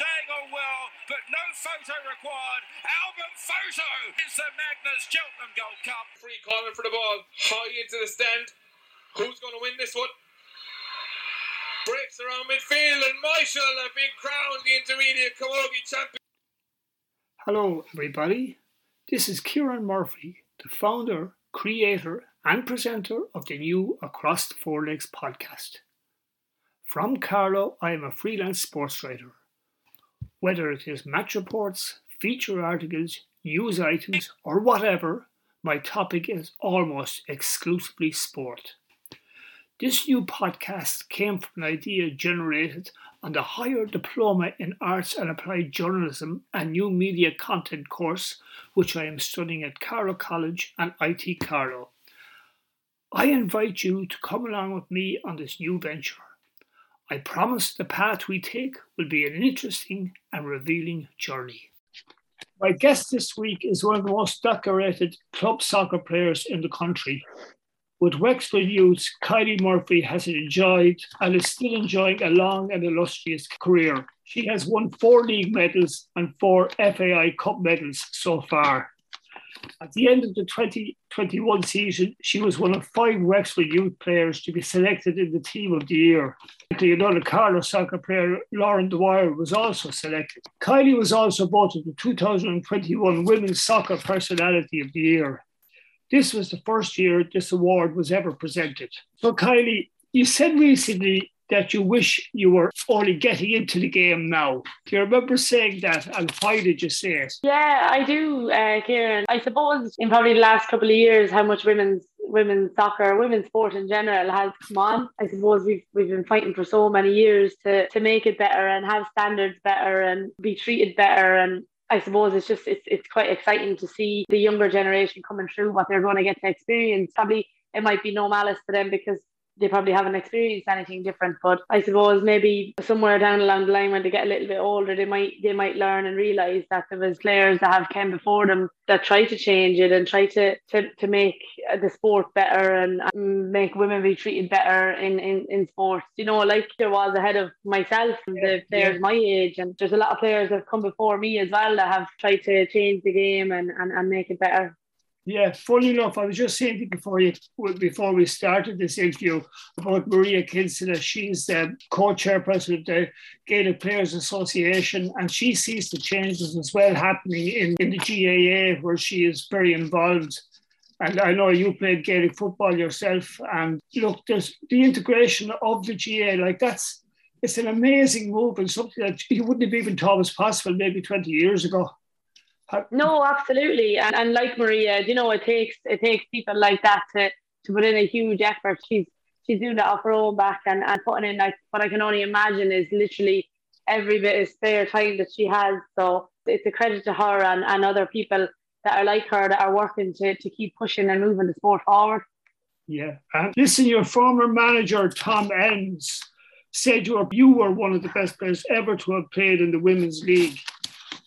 staying on well, but no photo required. Album photo. It's the Magners Cheltenham Gold Cup. Free calling for the ball, high into the stand. Who's going to win this one? Breaks around midfield, and Michael have been crowned the intermediate camogie champion. Hello, everybody. This is Kieran Murphy, the founder, creator, and presenter of the new Across the Four Legs podcast. From Carlow, I am a freelance sports writer. Whether it is match reports, feature articles, news items, or whatever, my topic is almost exclusively sport. This new podcast came from an idea generated on the Higher Diploma in Arts and Applied Journalism and New Media Content course, which I am studying at Carlow College and IT Carlow. I invite you to come along with me on this new venture. I promise the path we take will be an interesting and revealing journey. My guest this week is one of the most decorated club soccer players in the country, with Wexford Youths, Kylie Murphy has enjoyed and is still enjoying a long and illustrious career. She has won four league medals and four FAI Cup medals so far. At the end of the 2021 season, she was one of five Wexford youth players to be selected in the team of the year. The another Carlow soccer player, Lauren Dwyer, was also selected. Kylie was also voted the 2021 Women's Soccer Personality of the Year. This was the first year this award was ever presented. So, Kylie, you said recently that you wish you were only getting into the game now. Do you remember saying that and why did you say it? Yeah, I do, uh, Kieran. I suppose in probably the last couple of years, how much women's women's soccer, women's sport in general has come on. I suppose we've we've been fighting for so many years to to make it better and have standards better and be treated better and I suppose it's just it's it's quite exciting to see the younger generation coming through what they're going to get to experience. Probably it might be no malice to them because they probably haven't experienced anything different. But I suppose maybe somewhere down along the line when they get a little bit older, they might they might learn and realise that there was players that have came before them that try to change it and try to to, to make uh, the sport better and make women be treated better in, in, in sports. You know, like there was ahead of myself and the players yeah. my age and there's a lot of players that have come before me as well that have tried to change the game and, and, and make it better. Yeah, funny enough, I was just saying before you before we started this interview about Maria Kinsella. She's the co-chairperson of the Gaelic Players Association, and she sees the changes as well happening in, in the GAA, where she is very involved. And I know you played Gaelic football yourself, and look, there's the integration of the GAA, like that's it's an amazing move and something that you wouldn't have even thought was possible maybe 20 years ago. No, absolutely, and and like Maria, you know, it takes it takes people like that to to put in a huge effort. She's she's doing that off her own back and, and putting in like what I can only imagine is literally every bit of spare time that she has. So it's a credit to her and, and other people that are like her that are working to, to keep pushing and moving the sport forward. Yeah. And listen, your former manager, Tom Elmes, said you were, you were one of the best players ever to have played in the Women's League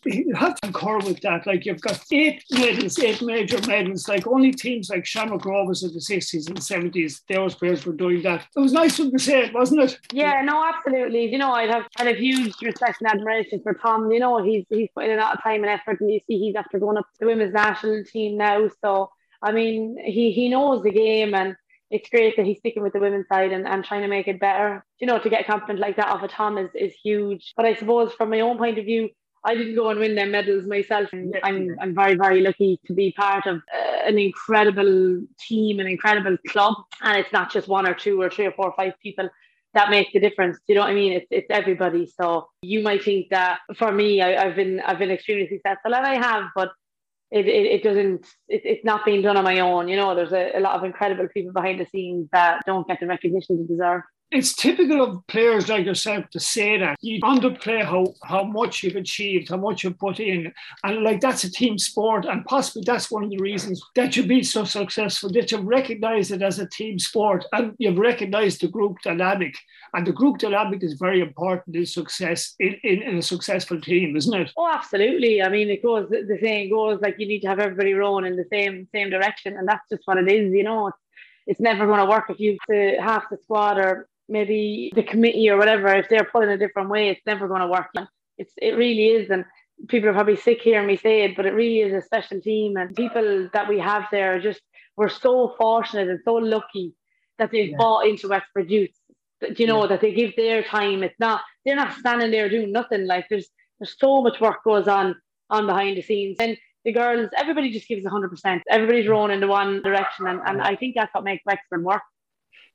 you have to concur with that. Like you've got eight medals, eight major medals. Like only teams like Shamrock Rovers in the 60s and 70s, those players were doing that. It was nice of them to say it, wasn't it? Yeah, no, absolutely. You know, I'd have had a huge respect and admiration for Tom. You know, he's he's putting in a lot of time and effort, and you see he's after going up to the women's national team now. So I mean, he he knows the game and it's great that he's sticking with the women's side and, and trying to make it better. You know, to get a compliment like that off of Tom is, is huge. But I suppose from my own point of view, I didn't go and win their medals myself. And I'm, I'm very, very lucky to be part of uh, an incredible team, an incredible club. And it's not just one or two or three or four or five people that make the difference. Do You know what I mean? It's, it's everybody. So you might think that for me, I, have been I've been extremely successful, and I have, but it, it, it doesn't it, it's not being done on my own. You know, there's a, a lot of incredible people behind the scenes that don't get the recognition they deserve it's typical of players like yourself to say that you underplay how, how much you've achieved, how much you've put in. And like that's a team sport. And possibly that's one of the reasons that you've been so successful, that you've recognized it as a team sport and you've recognized the group dynamic. And the group dynamic is very important in success in, in, in a successful team, isn't it? Oh, absolutely. I mean, it goes the saying goes like you need to have everybody rowing in the same same direction, and that's just what it is, you know it's never going to work if you to half the squad or maybe the committee or whatever if they're pulling a different way it's never going to work it's it really is and people are probably sick hearing me say it but it really is a special team and people that we have there are just we're so fortunate and so lucky that they've yeah. bought into Wexford Youth you know yeah. that they give their time it's not they're not standing there doing nothing like there's there's so much work goes on on behind the scenes and the girls, everybody just gives 100%. Everybody's rowing in the one direction. And, and I think that's what makes Wexford work.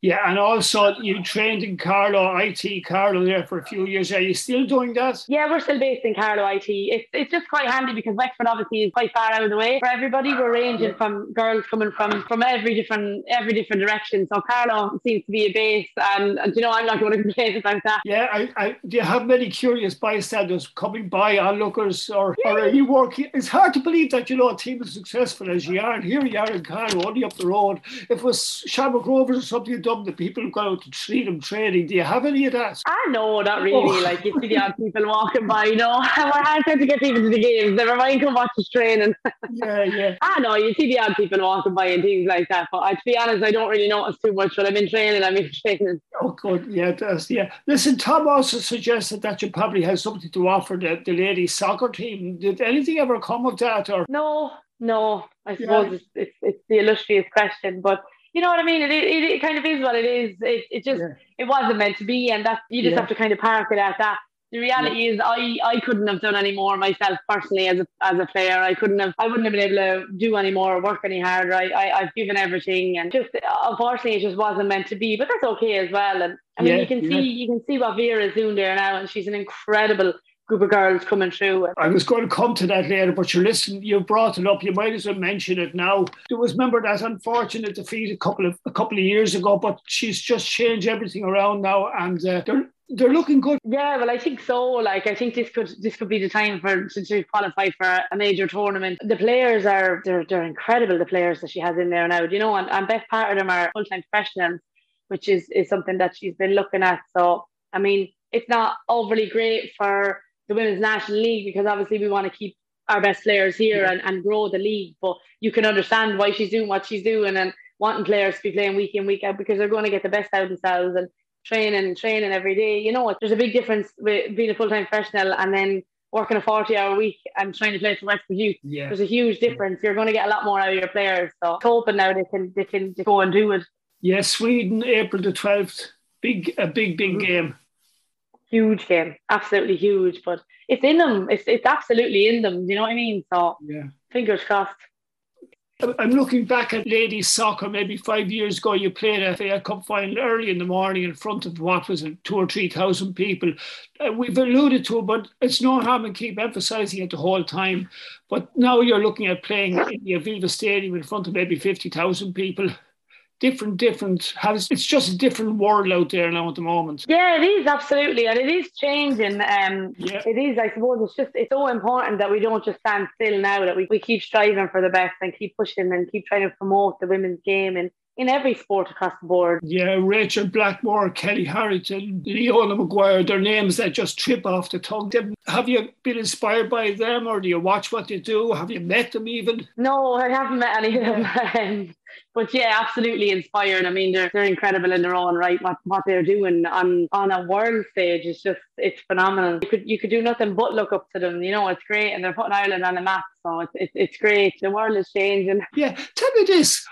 Yeah, and also you trained in Carlow IT Carlow there for a few years. Are you still doing that? Yeah, we're still based in Carlow IT. It's, it's just quite handy because Wexford obviously is quite far out of the way for everybody. We're ranging from girls coming from from every different every different direction. So Carlow seems to be a base, and, and you know I'm not going to complain about that. Yeah, I, I do you have many curious bystanders coming by onlookers, or, yeah. or are you working? It's hard to believe that you know a team as successful as you are, and here you are in Carlow, only up the road. If it was Shamrock Rovers or something the people who go out to treat them training. Do you have any of that? I know, not really. Oh. Like you see the odd people walking by, you know, we're hard to get people to the games. Never mind come watch us training. yeah, yeah. ah, no, you see the odd people walking by and things like that. But uh, to be honest, I don't really notice too much when I'm in training. I'm in training. Oh, good. Yeah, does. Yeah. Listen, Tom also suggested that you probably have something to offer the, the ladies soccer team. Did anything ever come of that? Or no, no. I suppose yeah. it's, it's, it's the illustrious question, but you know what I mean? It, it, it kind of is what it is. It, it just yeah. it wasn't meant to be, and that you just yeah. have to kind of park it at that. The reality yeah. is, I, I couldn't have done any more myself personally as a as a player. I couldn't have. I wouldn't have been able to do any more, work any harder. I, I I've given everything, and just unfortunately, it just wasn't meant to be. But that's okay as well. And I mean, you can see you can see what Vera is doing there now, and she's an incredible group of girls coming through. I was going to come to that later, but you're listening, you brought it up. You might as well mention it now. There was remember that unfortunate defeat a couple of a couple of years ago, but she's just changed everything around now, and uh, they're they're looking good. Yeah, well, I think so. Like, I think this could this could be the time for to, to qualify for a major tournament. The players are they're they're incredible. The players that she has in there now, you know, and, and best part of them are full time professionals, which is is something that she's been looking at. So, I mean, it's not overly great for the women's national league because obviously we want to keep our best players here yeah. and, and grow the league. But you can understand why she's doing what she's doing and wanting players to be playing week in, week out because they're going to get the best out of themselves and training and training every day. You know, what? there's a big difference with being a full time professional and then working a 40 hour week and trying to play for Wexford Youth. Yeah. There's a huge difference. You're going to get a lot more out of your players. So hoping now they can they can go and do it. Yes, Sweden, April the 12th. Big a big big mm-hmm. game huge game, absolutely huge. But it's in them. It's it's absolutely in them. You know what I mean? So yeah, fingers crossed. I'm looking back at ladies soccer. Maybe five years ago, you played a FA Cup final early in the morning in front of what was it, two or three thousand people. Uh, we've alluded to it, but it's no harm in keep emphasising it the whole time. But now you're looking at playing in the Aviva Stadium in front of maybe fifty thousand people different, different. Has it's just a different world out there now at the moment. Yeah, it is absolutely, and it is changing. Um, yeah. it is. I suppose it's just it's so important that we don't just stand still now. That we, we keep striving for the best and keep pushing and keep trying to promote the women's game and in every sport across the board. Yeah, Rachel Blackmore, Kellie Harrington, Leona Maguire, they're names that just trip off the tongue. Have you been inspired by them or do you watch what they do? Have you met them even? No, I haven't met any of them. But yeah, absolutely inspired. I mean, they're, they're incredible in their own right. What, what they're doing on, on a world stage is just, it's phenomenal. You could, you could do nothing but look up to them. You know, it's great. And they're putting Ireland on the map. So it's, it's, it's great. The world is changing. Yeah. Tell me this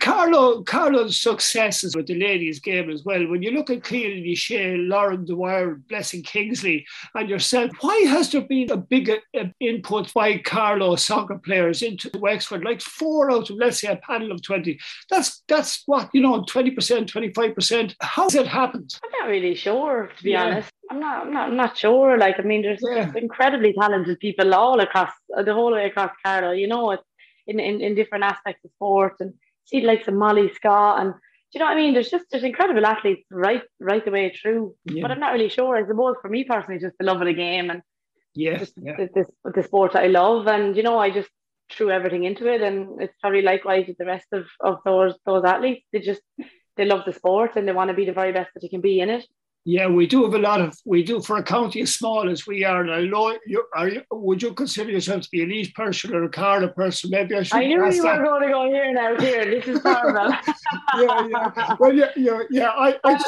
Carlow, Carlow's successes with the ladies' game as well. When you look at Keelan Shea, Lauren Dwyer, Blessing Kingsley, and yourself, why has there been a bigger uh, input by Carlow soccer players into Wexford? Like four out of, let's say, a panel of 20. That's that's what, you know, 20%, 25%. How has it happened? I'm not really sure, to be yeah. honest. I'm not, I'm not, I'm not sure. Like, I mean, there's yeah. incredibly talented people all across the whole way across Carlow. You know, it's in, in, in different aspects of sport and see like some Molly Scott and do you know what I mean? There's just there's incredible athletes right right the way through. Yeah. But I'm not really sure. I suppose for me personally, just the love of the game and yeah, just yeah. The, this the sport that I love, and you know, I just threw everything into it, and it's probably likewise with the rest of, of those those athletes. They just they love the sport and they want to be the very best that they can be in it. Yeah, we do have a lot of, we do for a county as small as we are. Now, Lo, you, are you, would you consider yourself to be a Laois person or a Carlow person? Maybe I should I knew you that. were going to go here now, here. This is horrible. yeah, yeah. Well, yeah, yeah, yeah. I, I, uh,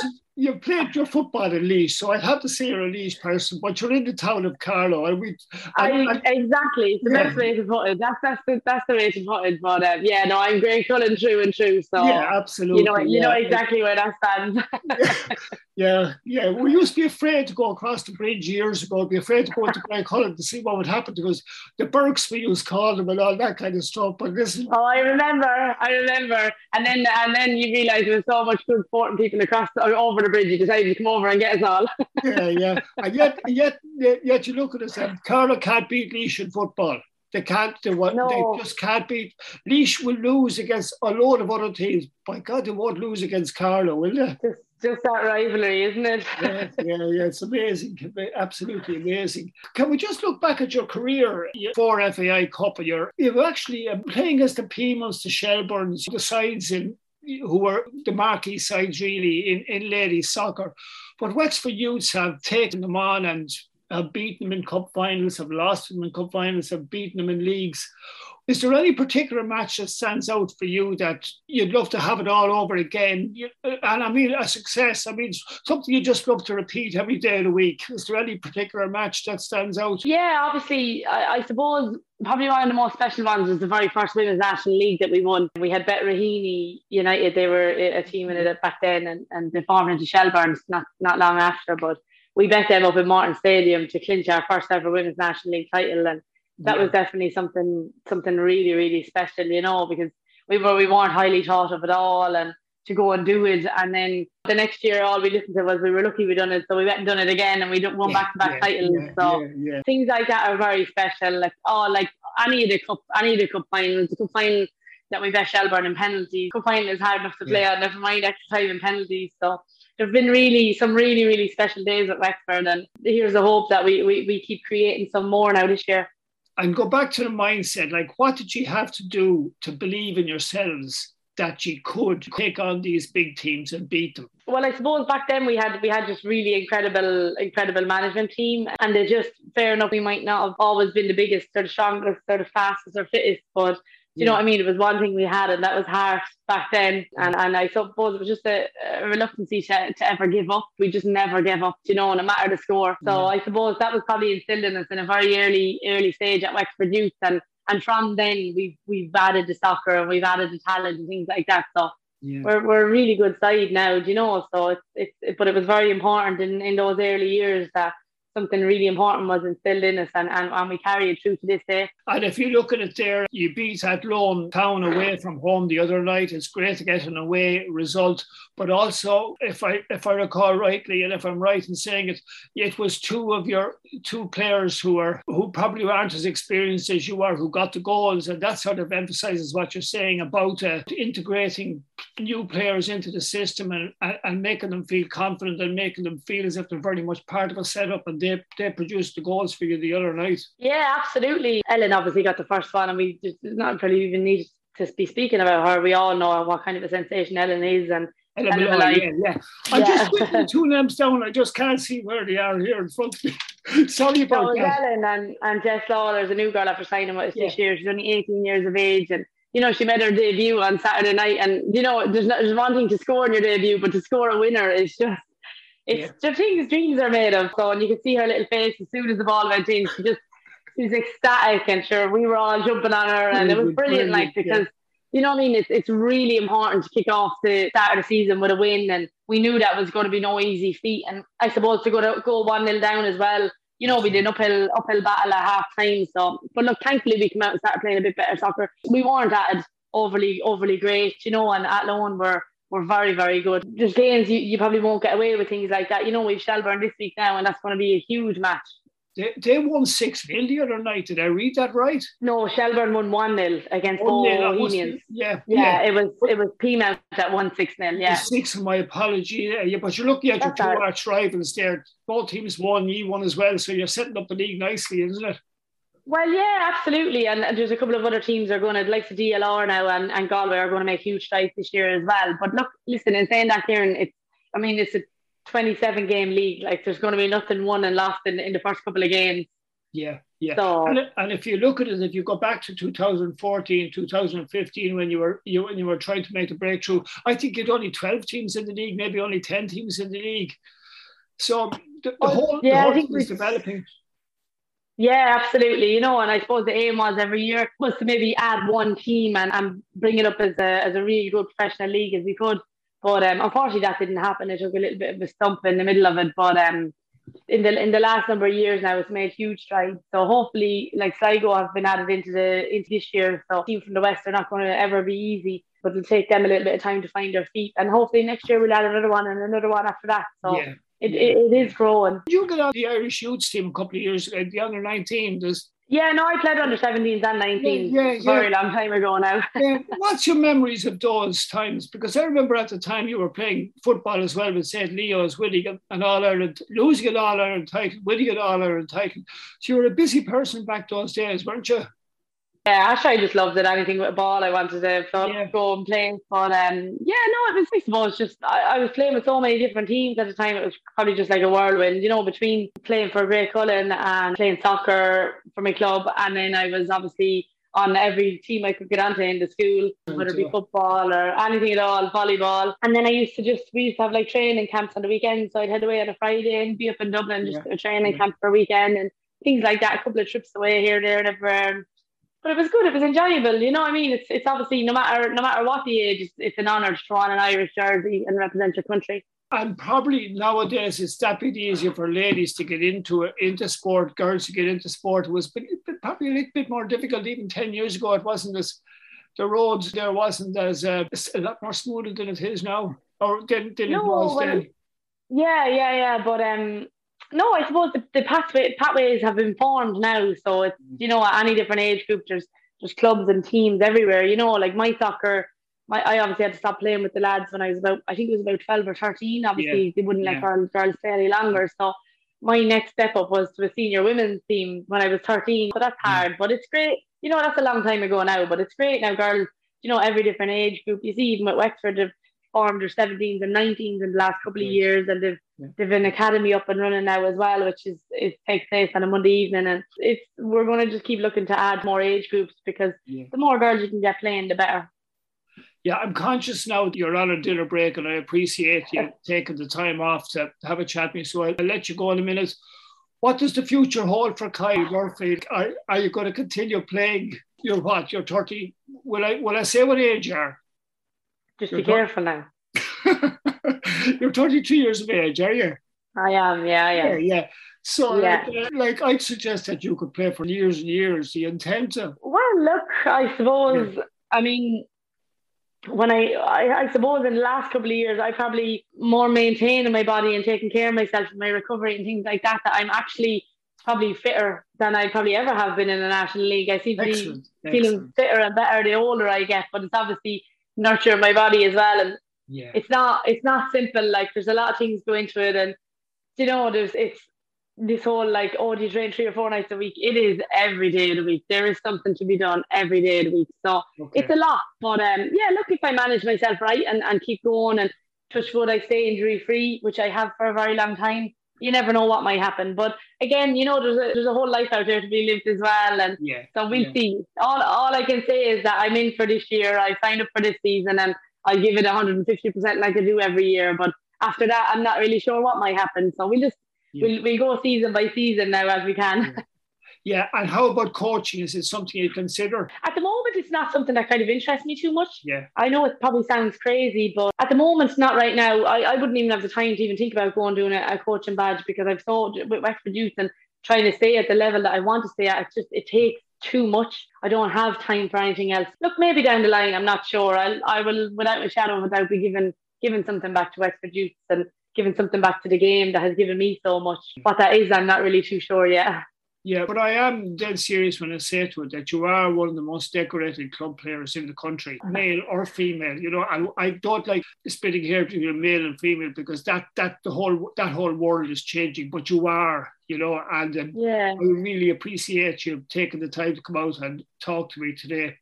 you played your football in Laois, so I'd have to say you're a Laois person, but you're in the town of Carlow, and we. I, and, exactly. It's the Yeah. best way to put it. That's that's the that's the way to put it. But um, yeah, no, I'm Graiguecullen true and true. So yeah, absolutely. you know you know exactly where that stands. Yeah, yeah. We used to be afraid to go across the bridge years ago, be afraid to go into Graiguecullen to see what would happen because the Burks we used to call them and all that kind of stuff. But listen, oh, I remember. I remember. And then and then you realise there was so much good sport and people across over the bridge. You decided to come over and get us all. yeah, yeah. And yet, yet, yet, you look at us and Carlow can't beat Laois in football. They can't. They, what, No. they just can't beat. Laois will lose against a load of other teams. By God, they won't lose against Carlow, will they? just just that rivalry, isn't it? yeah, yeah, yeah, it's amazing, absolutely amazing. Can we just look back at your career for FAI Cup? You're you've actually uh, playing against the Peamounts, the Shelburnes, the sides in who were the marquee sides really in, in ladies soccer. But Wexford Youths have taken them on and have beaten them in cup finals, have lost them in cup finals, have beaten them in leagues. Is there any particular match that stands out for you that you'd love to have it all over again? You- And I mean, a success, I mean, something you just love to repeat every day of the week. Is there any particular match that stands out? Yeah, obviously, I, I suppose probably one of the most special ones was the very first Women's National League that we won. We had Bet Raheny United, they were a team in it back then, and, and they formed into Shelburnes not, not long after. But we bet them up in Morton Stadium to clinch our first ever Women's National League title. And that Yeah. was definitely something something really, really special, you know, because we were we weren't highly thought of at all. And to go and do it. And then the next year, all we listened to was we were lucky we done it. So we went and done it again and we won back to back yeah, titles. yeah, so yeah, yeah. things like that are very special. Like oh, like any of the cup, any of the cup finals, the cup final that we bet Shelburne in penalties. Cup final is hard enough to play on. Never mind extra time in penalties. So there've been really some really really special days at Wexford, and here's the hope that we we, we keep creating some more now this year. And go back to the mindset like what did you have to do to believe in yourselves that you could take on these big teams and beat them Well, I suppose back then we had we had just really incredible, incredible management team, and they just fair enough. We might not have always been the biggest or the strongest or the fastest or fittest, but you know what I mean. It was one thing we had, and that was heart back then. And and I suppose it was just a, a reluctancy to, to ever give up. We just never give up, you know, no matter the score. So Yeah. I suppose that was probably instilled in us in a very early early stage at Wexford Youth, and and from then we've we've added the soccer and we've added the talent and things like that. So yeah we're, we're a really good side now, do you know? So it's, it's it, but it was very important in, in those early years that something really important was instilled in us and, and, and we carry it through to this day. and if you look at it there you beat Athlone town away from home the other night. It's great to get an away result. But also if i if i recall rightly and if i'm right in saying it it was two of your two players who are who probably aren't as experienced as you are who got the goals. And that sort of emphasizes what you're saying about uh, integrating new players into the system and, and, and making them feel confident and making them feel as if they're very much part of a setup and they, they produced the goals for you the other night Yeah, absolutely. Ellen obviously got the first one and we just not really even need to be speaking about her. We all know what kind of a sensation Ellen is and Molloy, Molloy. yeah, yeah. I'm Yeah. just putting the two names down. I just can't see where they are here in front of me. Sorry So about was that. Ellen and, and Jess Lawler's a new girl after signing with us this Yeah. year. She's only 18 years of age and you know, she made her debut on Saturday night and you know, there's not, there's one thing to score in your debut, but to score a winner is just it's the things dreams are made of. So and you could see her little face as soon as the ball went in. She just she was ecstatic and sure we were all jumping on her and it was Brilliant, brilliant, like brilliant, yeah. because you know what I mean? It's it's really important to kick off the start of the season with a win, and we knew that was going to be no easy feat. And I suppose to go to go one 0 down as well. You know, we did an uphill uphill battle at half time. So, but look, thankfully we came out and started playing a bit better soccer. We weren't at overly overly great, you know, and Athlone were were very very good. There's games you, you probably won't get away with things like that. You know, we've Shelburne this week now, and that's going to be a huge match. They, they won 6 0 the other night. Did I read that right? No, Shelburne won one 0 against 1-0, that must Bohemians. be- Yeah, Yeah, it was it was Peamount that won six 0 Yeah. Six, my apology. Yeah, yeah, but you're looking at your That's two arch rivals there. Both teams won, you won as well. So you're setting up the league nicely, isn't it? Well, yeah, absolutely. And, and there's a couple of other teams are going to, like the DLR now and, and Galway, are going to make huge strides this year as well. But look, listen, in saying that, Kieran, it's, I mean, it's a 27 game league. Like there's going to be nothing won and lost in, in the first couple of games. Yeah, yeah. So, and, and if you look at it, if you go back to 2014, 2015, when you were you when you were trying to make a breakthrough, I think you'd only 12 teams in the league, maybe only 10 teams in the league. So the, the Oh, whole, yeah, I the whole think thing is developing. Yeah, absolutely. You know, and I suppose the aim was every year was to maybe add one team and, and bring it up as a as a really good professional league as we could. But um, unfortunately, that didn't happen. It took a little bit of a stump in the middle of it. But um, in the in the last number of years now, it's made huge strides. So hopefully, like Sligo have been added into the into this year. So team from the west are not going to ever be easy, but it'll take them a little bit of time to find their feet. And hopefully next year we'll add another one and another one after that. So yeah. it, it, it is growing. You got on the Irish youth team a couple of years ago, the under 19. There's, Yeah, no, I played under 17s and 19s. Yeah, yeah, Very yeah. long time ago now. yeah, what's your memories of those times? Because I remember at the time you were playing football as well with St. Leo's, winning an All Ireland, losing an All Ireland title, winning an All Ireland title. So you were a busy person back those days, weren't you? Yeah, actually, I just loved it. Anything with a ball, I wanted to Yeah. go and play. But um, yeah, no, it was. I suppose just I, I was playing with so many different teams at the time. It was probably just like a whirlwind, you know, between playing for Graiguecullen and playing soccer for my club, and then I was obviously on every team I could get onto in the school, whether it be football or anything at all, volleyball. And then I used to just we used to have like training camps on the weekend. so I'd head away on a Friday and be up in Dublin just Yeah. a training Yeah. camp for a weekend and things like that. A couple of trips away here, there, and everywhere. But it was good. It was enjoyable. You know what I mean? It's it's obviously no matter no matter what the age, it's, it's an honour to throw on an Irish jersey and represent your country. And probably nowadays it's that bit easier for ladies to get into into sport, girls to get into sport. Was probably a little bit more difficult even 10 years ago. It wasn't as, the roads there wasn't as, uh, a lot more smoother than it is now, or than, than it No, was well, then. Yeah, yeah, yeah. But um, no, I suppose the, the pathway pathways have been formed now. So it's mm. you know at any different age group, there's there's clubs and teams everywhere. You know, like my soccer. My, I obviously had to stop playing with the lads when I was about, I think it was about 12 or 13. Obviously, they wouldn't yeah. let girls, girls play any longer. So my next step up was to a senior women's team when I was 13. So that's hard, but it's great. You know, that's a long time ago now, but it's great now, girls. You know, every different age group. You see, even with Wexford, formed their 17s and 19s in the last couple of years, and they've Yeah. they've an academy up and running now as well, which is it takes place on a Monday evening, and it's we're going to just keep looking to add more age groups because Yeah. the more girls you can get playing, the better. Yeah, I'm conscious now that you're on a dinner break and I appreciate you taking the time off to have a chat with me. So I'll, I'll let you go in a minute. What does the future hold for Kylie Murphy? Are, are you going to continue playing? You're what? You're 30. Will I, will I say what age you are? Just You're be careful now. you're 32 years of age, are you? I am, yeah, I Yeah, yeah. So, Yeah. Like, uh, like, I'd suggest that you could play for years and years. The intent of, Well, look, I suppose. I mean, when I, I, I suppose in the last couple of years, I probably more maintaining my body and taking care of myself and my recovery and things like that. That I'm actually probably fitter than I probably ever have been in the national league. I seem to be feeling fitter and better the older I get, but it's obviously nurturing my body as well. And Yeah. it's not it's not simple. Like there's a lot of things go into it, and you know, there's it's this whole like oh, do you train three or four nights a week? It is every day of the week. There is something to be done every day of the week. So Okay. it's a lot. But um, yeah, look, if I manage myself right and, and keep going and touch wood, I stay injury free, which I have for a very long time. You never know what might happen. But again, you know, there's a, there's a whole life out there to be lived as well. And yeah. so we'll Yeah. see. All all I can say is that I'm in for this year. I signed up for this season and I'll give it 150% like I do every year. But after that, I'm not really sure what might happen. So we'll just Yeah. we'll, we'll go season by season now as we can. Yeah. And how about coaching? Is it something you consider? At the moment, it's not something that kind of interests me too much. Yeah. I know it probably sounds crazy, but at the moment, not right now. I, I wouldn't even have the time to even think about going doing a, a coaching badge because I've thought with Wexford Youth and trying to stay at the level that I want to stay at. It's just it takes too much. I don't have time for anything else. Look, maybe down the line, I'm not sure. I'll, I will, without a shadow of a doubt, be giving giving something back to Wexford Youth and giving something back to the game that has given me so much. Mm. What that is, I'm not really too sure yet. Yeah, but I am dead serious when I say to it that you are one of the most decorated club players in the country, male or female. You know, and I don't like splitting hair between male and female because that that the whole that whole world is changing. But you are, you know, and um, Yeah. I really appreciate you taking the time to come out and talk to me today.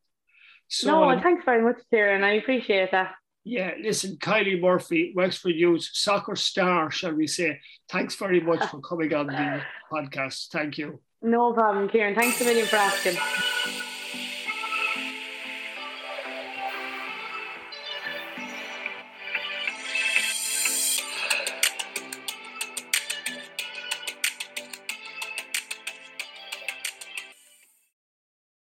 So no, thanks very much, Kieran. I appreciate that. Yeah, listen, Kylie Murphy, Wexford Youth soccer star, shall we say? Thanks very much for coming on the podcast. Thank you. No problem, Kieran. Thanks a million for asking.